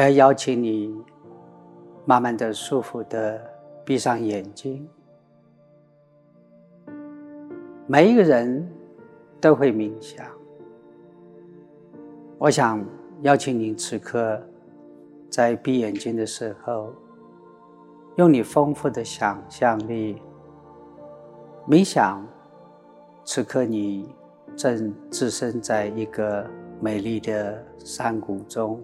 我要邀请你，慢慢的、舒服的闭上眼睛。每一个人都会冥想。我想邀请你此刻在闭眼睛的时候，用你丰富的想象力冥想。此刻你正置身在一个美丽的山谷中。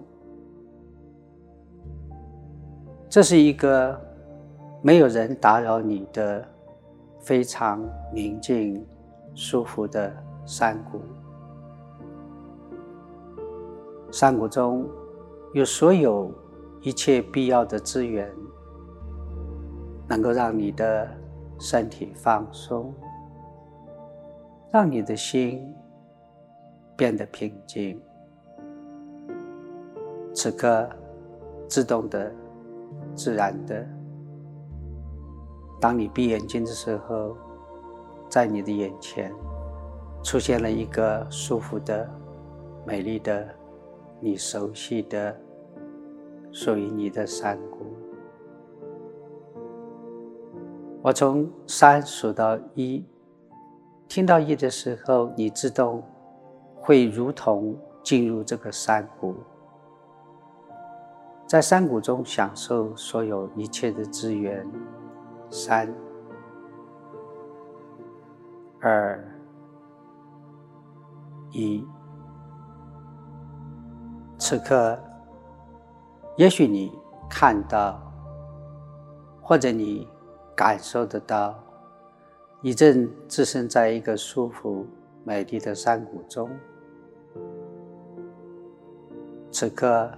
这是一个没有人打扰你的非常宁静、舒服的山谷。山谷中有所有一切必要的资源，能够让你的身体放松，让你的心变得平静。此刻，自动的。自然的，当你闭眼睛的时候，在你的眼前出现了一个舒服的、美丽的、你熟悉的、属于你的山谷。我从三数到一，听到一的时候，你自动会如同进入这个山谷。在山谷中享受所有一切的资源。三、二、一。此刻，也许你看到，或者你感受得到，你正置身在一个舒服、美丽的山谷中。此刻。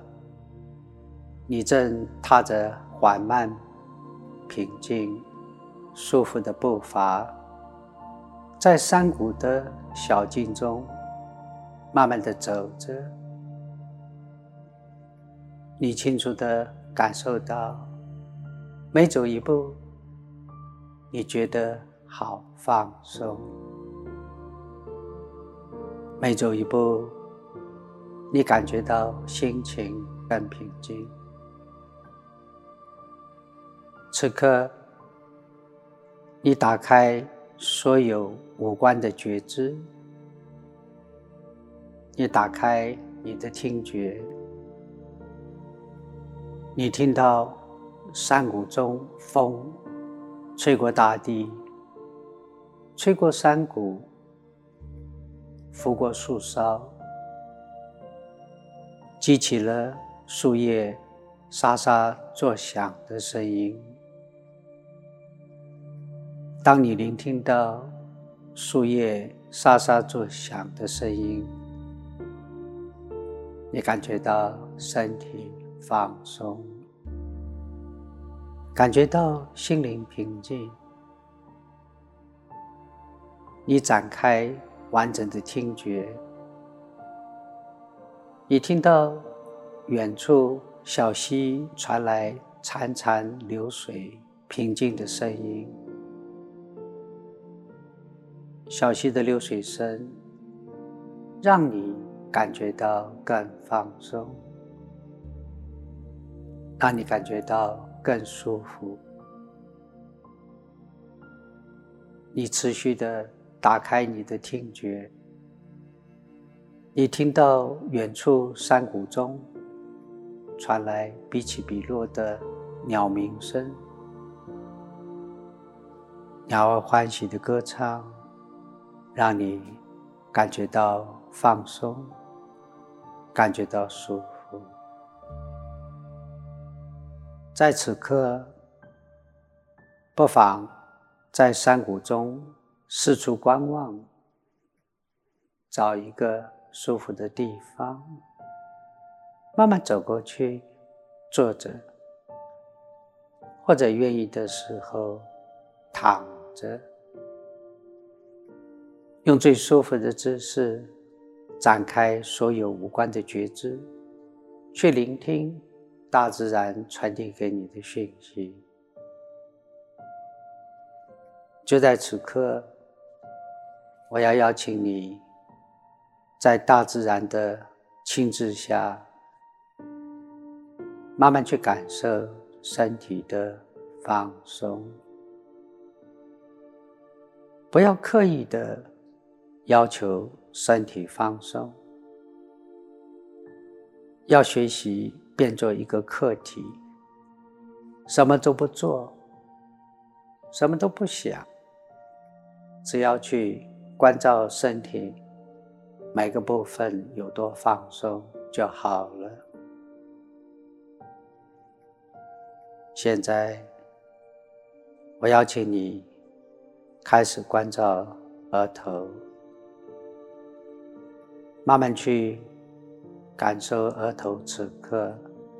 你正踏着缓慢、平静、舒服的步伐，在山谷的小径中慢慢的走着。你清楚的感受到，每走一步，你觉得好放松；每走一步，你感觉到心情更平静。此刻，你打开所有五官的觉知，你打开你的听觉，你听到山谷中风吹过大地，吹过山谷，拂过树梢，激起了树叶沙沙作响的声音。当你聆听到树叶沙沙作响的声音，你感觉到身体放松，感觉到心灵平静。你展开完整的听觉，你听到远处小溪传来潺潺流水、平静的声音。小溪的流水声，让你感觉到更放松，让你感觉到更舒服。你持续的打开你的听觉，你听到远处山谷中传来比起比落的鸟鸣声，鸟儿欢喜的歌唱。让你感觉到放松，感觉到舒服。在此刻，不妨在山谷中四处观望，找一个舒服的地方，慢慢走过去，坐着，或者愿意的时候躺着。用最舒服的姿势，展开所有五官的觉知，去聆听大自然传递给你的讯息。就在此刻，我要邀请你，在大自然的亲自下，慢慢去感受身体的放松，不要刻意的要求身体放松，要学习变做一个课题，什么都不做，什么都不想，只要去关照身体。每个部分有多放松就好了。现在，我邀请你开始关照额头，慢慢去感受额头此刻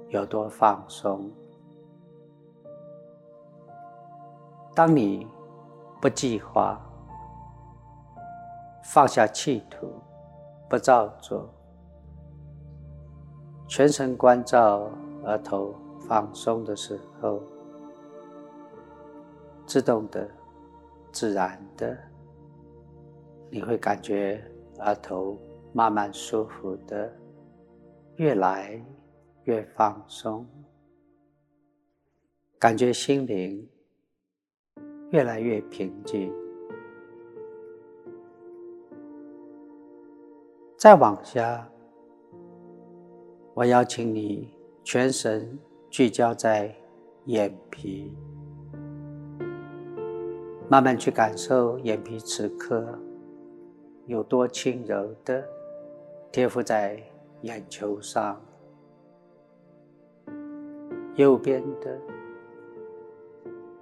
有多放松。当你不计划，放下企图。不造作，全神关照额头放松的时候，自动的、自然的，你会感觉额头慢慢舒服的，越来越放松，感觉心灵越来越平静。再往下，我邀请你全神聚焦在眼皮，慢慢去感受眼皮此刻有多轻柔的贴附在眼球上，右边的、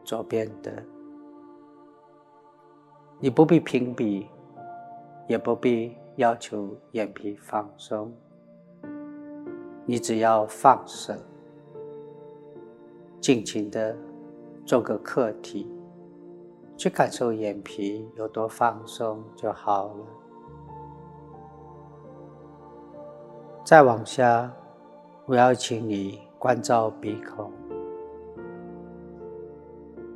左边的，你不必屏蔽，也不必。要求眼皮放松，你只要放手，尽情的做个客体，去感受眼皮有多放松就好了。再往下，我要请你关照鼻孔，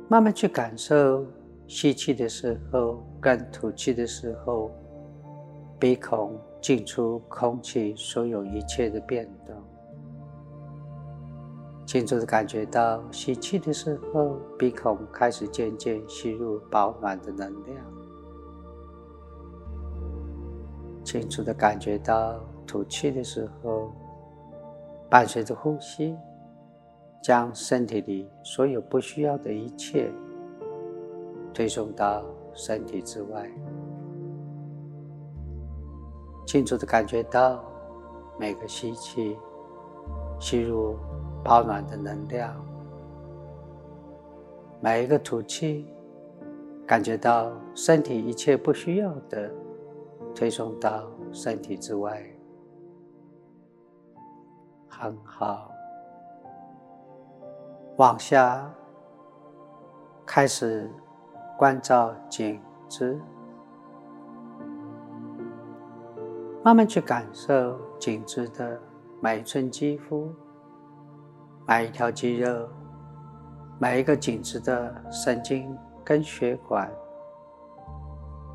慢慢去感受吸气的时候跟吐气的时候。鼻孔进出空气所有一切的变动，清楚的感觉到吸气的时候，鼻孔开始渐渐吸入保暖的能量；清楚的感觉到吐气的时候，伴随着呼吸，将身体里所有不需要的一切推送到身体之外。清楚的感觉到每个吸气吸入保暖的能量，每一个吐气感觉到身体一切不需要的推送到身体之外，很好。往下开始关照颈子。慢慢去感受颈子的每一寸肌肤、每一条肌肉、每一个颈子的神经跟血管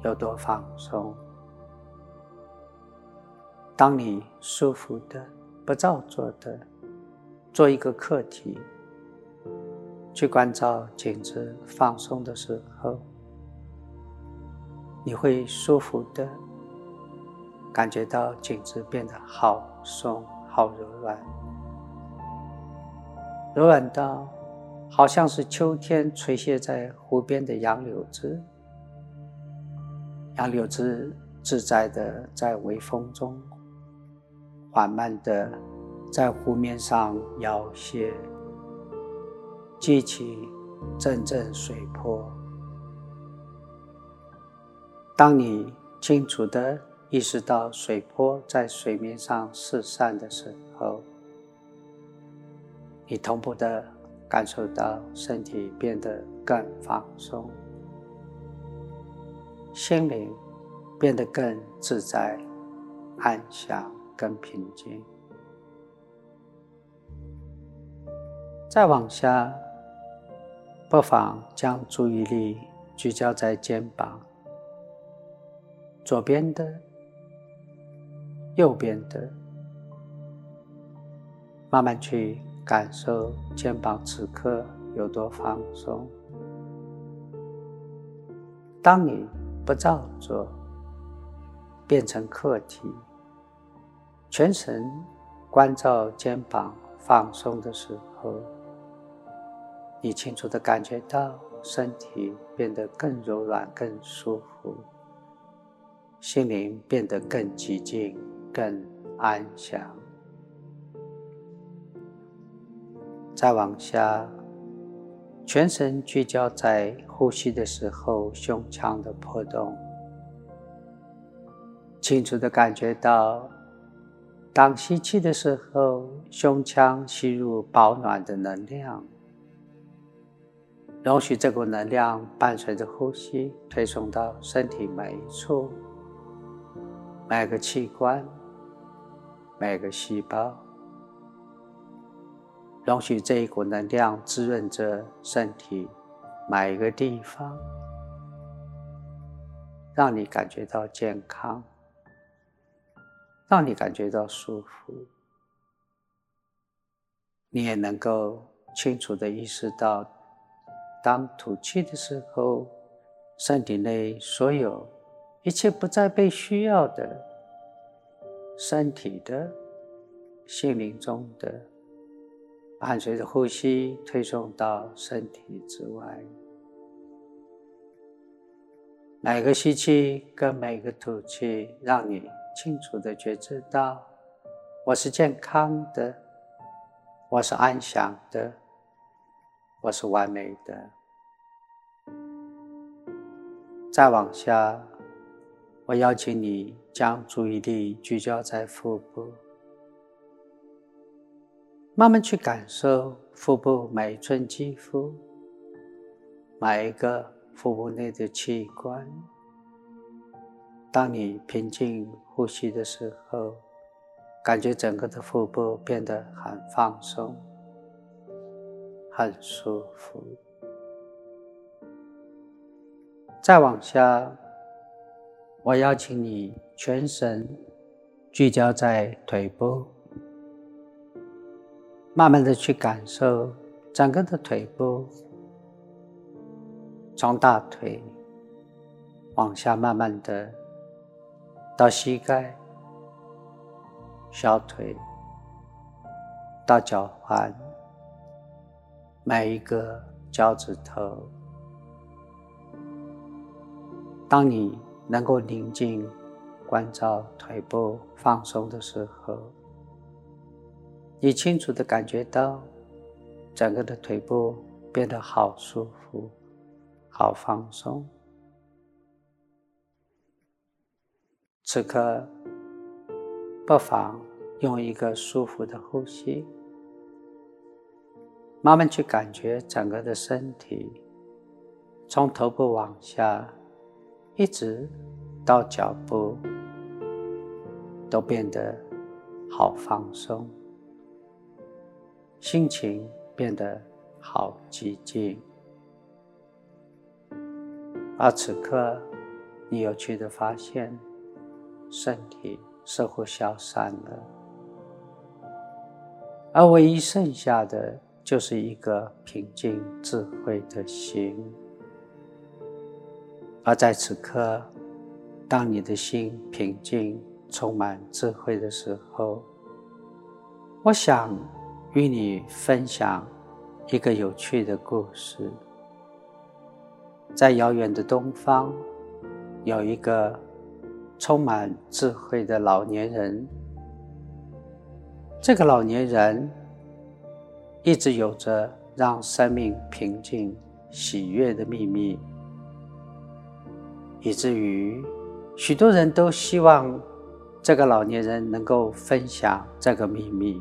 有多放松。当你舒服的、不造作的做一个课题，去关照颈子放松的时候，你会舒服的。感觉到颈子变得好松、好柔软，柔软到好像是秋天垂泻在湖边的杨柳枝，杨柳枝自在的在微风中缓慢的在湖面上摇曳，激起阵阵水波。当你清楚的。意识到水波在水面上四散的时候，你同步的感受到身体变得更放松，心灵变得更自在、安详、更平静。再往下，不妨将注意力聚焦在肩膀，左边的。右边的，慢慢去感受肩膀此刻有多放松。当你不照做，变成客体，全神关照肩膀放松的时候，你清楚的感觉到身体变得更柔软、更舒服，心灵变得更寂静、更安详。再往下，全神聚焦在呼吸的时候胸腔的波动，清楚的感觉到，当吸气的时候，胸腔吸入保暖的能量，容许这股能量伴随着呼吸推送到身体每一处、每个器官、每个细胞。容许这一股能量滋润着身体每一个地方，让你感觉到健康，让你感觉到舒服。你也能够清楚的意识到，当吐气的时候，身体内所有一切不再被需要的，身体的、心灵中的。伴随着呼吸推送到身体之外，每个吸气跟每个吐气，让你清楚的觉知到，我是健康的，我是安详的，我是完美的。再往下，我邀请你将注意力聚焦在腹部。慢慢去感受腹部每一寸肌肤，每一个腹部内的器官。当你平静呼吸的时候，感觉整个的腹部变得很放松、很舒服。再往下，我邀请你全神聚焦在腿部。慢慢的去感受整个的腿部，从大腿往下，慢慢的到膝盖、小腿到脚踝，每一个脚趾头。当你能够宁静关照腿部放松的时候。你清楚的感觉到，整个的腿部变得好舒服，好放松。此刻，不妨用一个舒服的呼吸，慢慢去感觉整个的身体，从头部往下，一直到脚部，都变得好放松。心情变得好寂静，而此刻，你有趣的发现，身体似乎消散了，而唯一剩下的就是一个平静智慧的心。而在此刻，当你的心平静、充满智慧的时候，我想。与你分享一个有趣的故事。在遥远的东方，有一个充满智慧的老年人。这个老年人一直有着让生命平静、喜悦的秘密，以至于许多人都希望这个老年人能够分享这个秘密。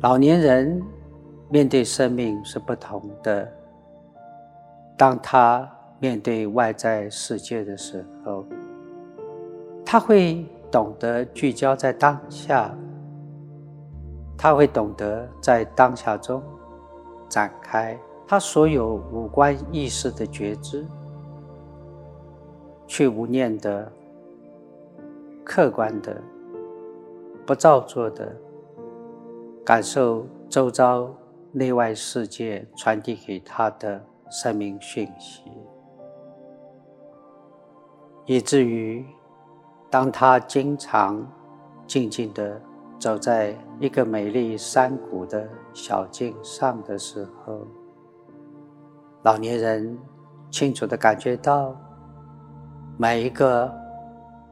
老年人面对生命是不同的。当他面对外在世界的时候，他会懂得聚焦在当下，他会懂得在当下中展开他所有五官意识的觉知，去无念的、客观的、不造作的。感受周遭内外世界传递给他的生命讯息，以至于当他经常静静的走在一个美丽山谷的小径上的时候，老年人清楚的感觉到每一个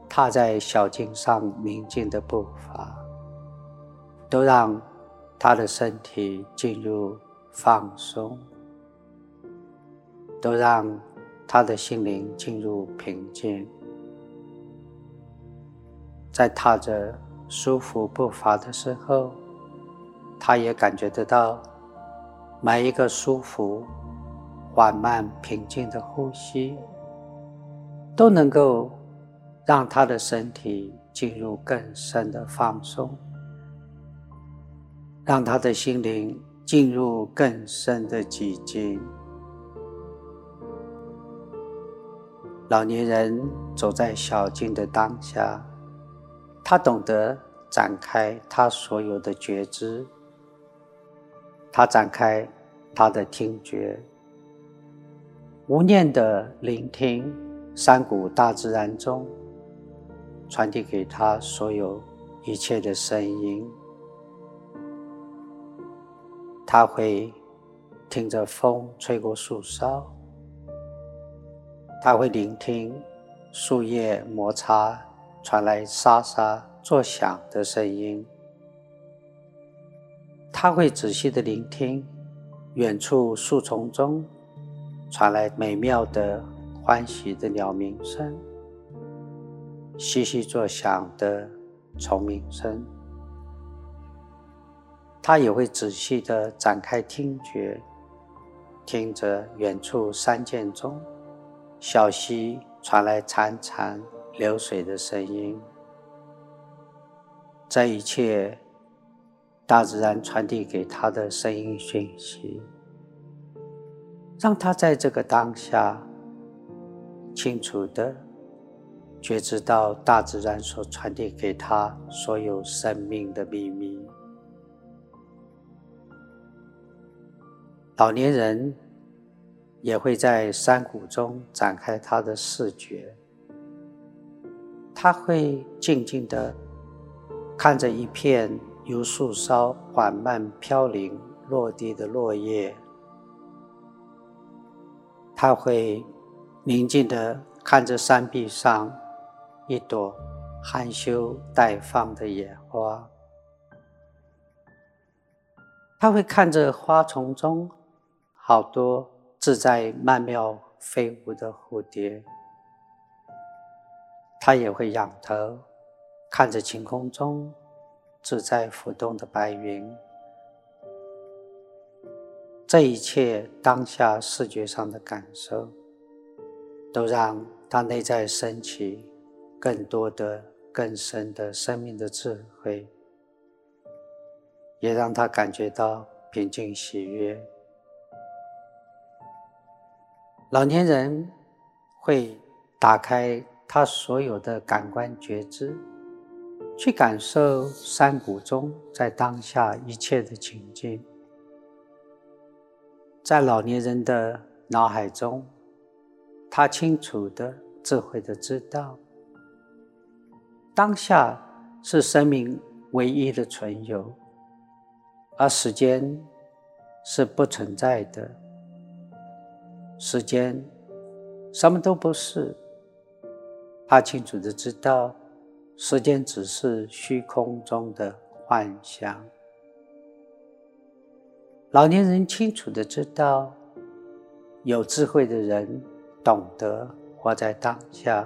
踏在小径上宁静的步伐，都让。他的身体进入放松，都让他的心灵进入平静。在踏着舒服步伐的时候，他也感觉得到每一个舒服、缓慢、平静的呼吸，都能够让他的身体进入更深的放松。让他的心灵进入更深的寂静。老年人走在小径的当下，他懂得展开他所有的觉知，他展开他的听觉，无念的聆听山谷大自然中传递给他所有一切的声音。他会听着风吹过树梢，他会聆听树叶摩擦传来沙沙作响的声音，他会仔细的聆听远处树丛中传来美妙的欢喜的鸟鸣声，悉悉作响的虫鸣声。他也会仔细的展开听觉，听着远处山涧中小溪传来潺潺流水的声音。这一切，大自然传递给他的声音讯息，让他在这个当下清楚的觉知到大自然所传递给他所有生命的秘密。老年人也会在山谷中展开他的视觉，他会静静的看着一片由树梢缓慢飘零落地的落叶，他会宁静的看着山壁上一朵含羞待放的野花，他会看着花丛中。好多自在曼妙飞舞的蝴蝶，他也会仰头看着晴空中自在浮动的白云。这一切当下视觉上的感受，都让他内在升起更多的、更深的生命的智慧，也让他感觉到平静喜悦。老年人会打开他所有的感官觉知，去感受山谷中在当下一切的情境。在老年人的脑海中，他清楚的、智慧的知道，当下是生命唯一的存有，而时间是不存在的。时间什么都不是，他清楚的知道，时间只是虚空中的幻象。老年人清楚的知道，有智慧的人懂得活在当下。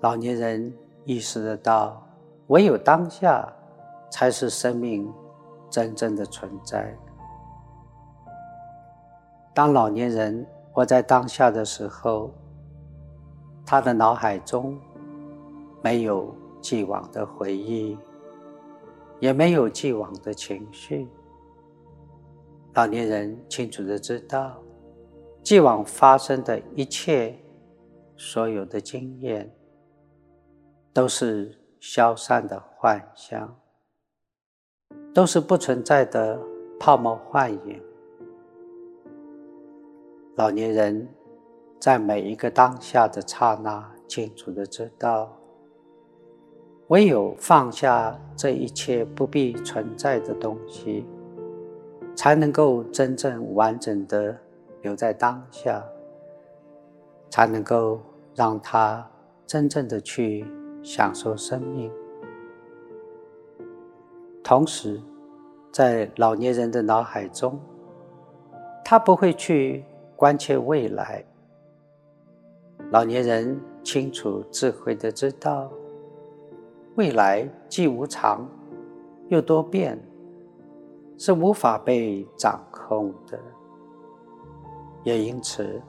老年人意识得到，唯有当下才是生命真正的存在。当老年人活在当下的时候，他的脑海中没有既往的回忆，也没有既往的情绪。老年人清楚的知道，既往发生的一切，所有的经验，都是消散的幻象。都是不存在的泡沫幻影。老年人在每一个当下的刹那，清楚的知道，唯有放下这一切不必存在的东西，才能够真正完整的留在当下，才能够让他真正的去享受生命。同时，在老年人的脑海中，他不会去。关切未来，老年人清楚智慧的知道，未来既无常又多变，是无法被掌控的。也因此，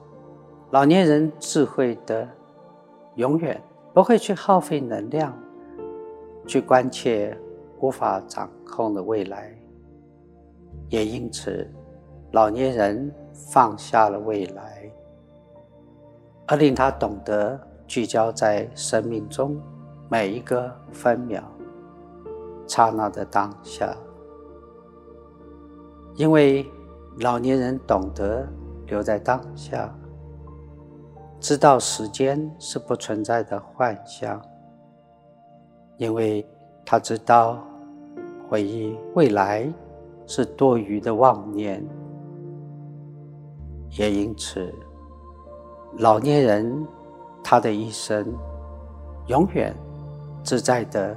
老年人智慧的永远不会去耗费能量，去关切无法掌控的未来。也因此，老年人。放下了未来，而令他懂得聚焦在生命中每一个分秒、刹那的当下。因为老年人懂得留在当下，知道时间是不存在的幻象，因为他知道回忆未来是多余的妄念。也因此，老年人他的一生永远自在的、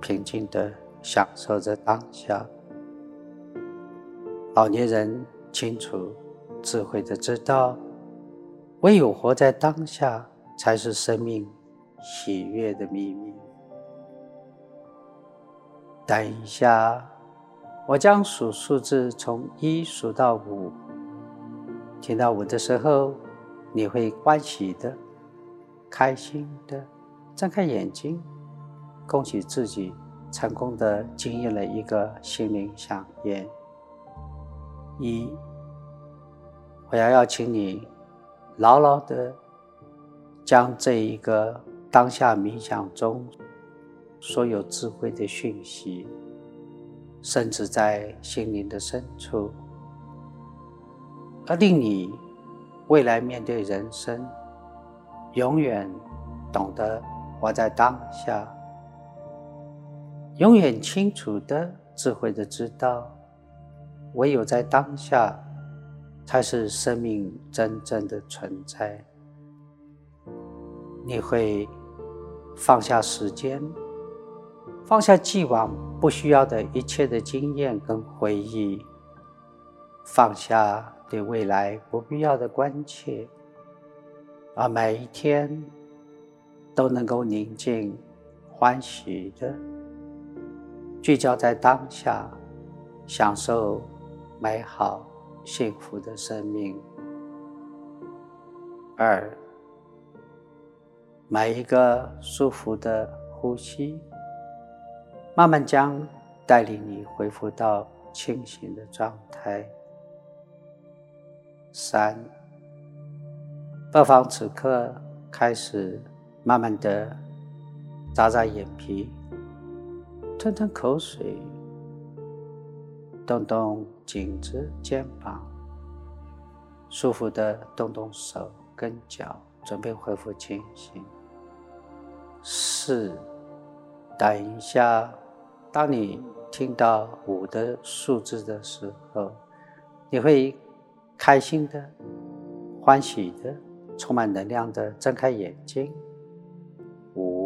平静的享受着当下。老年人清楚、智慧的知道，唯有活在当下，才是生命喜悦的秘密。等一下，我将数数字，从一数到五。听到五的时候，你会欢喜的、开心的睁开眼睛，恭喜自己成功的经验了一个心灵响应。一，我要邀请你牢牢的将这一个当下冥想中所有智慧的讯息，甚至在心灵的深处。而令你未来面对人生，永远懂得活在当下，永远清楚的、智慧的知道，唯有在当下，才是生命真正的存在。你会放下时间，放下既往不需要的一切的经验跟回忆，放下。对未来不必要的关切，而每一天都能够宁静、欢喜的聚焦在当下，享受美好、幸福的生命。二，每一个舒服的呼吸，慢慢将带领你恢复到清醒的状态。三，不妨此刻开始慢慢的眨眨眼皮，吞吞口水，动动颈子、肩膀，舒服的动动手跟脚，准备恢复清醒。四，等一下，当你听到五的数字的时候，你会。开心的、欢喜的、充满能量的，睁开眼睛。五。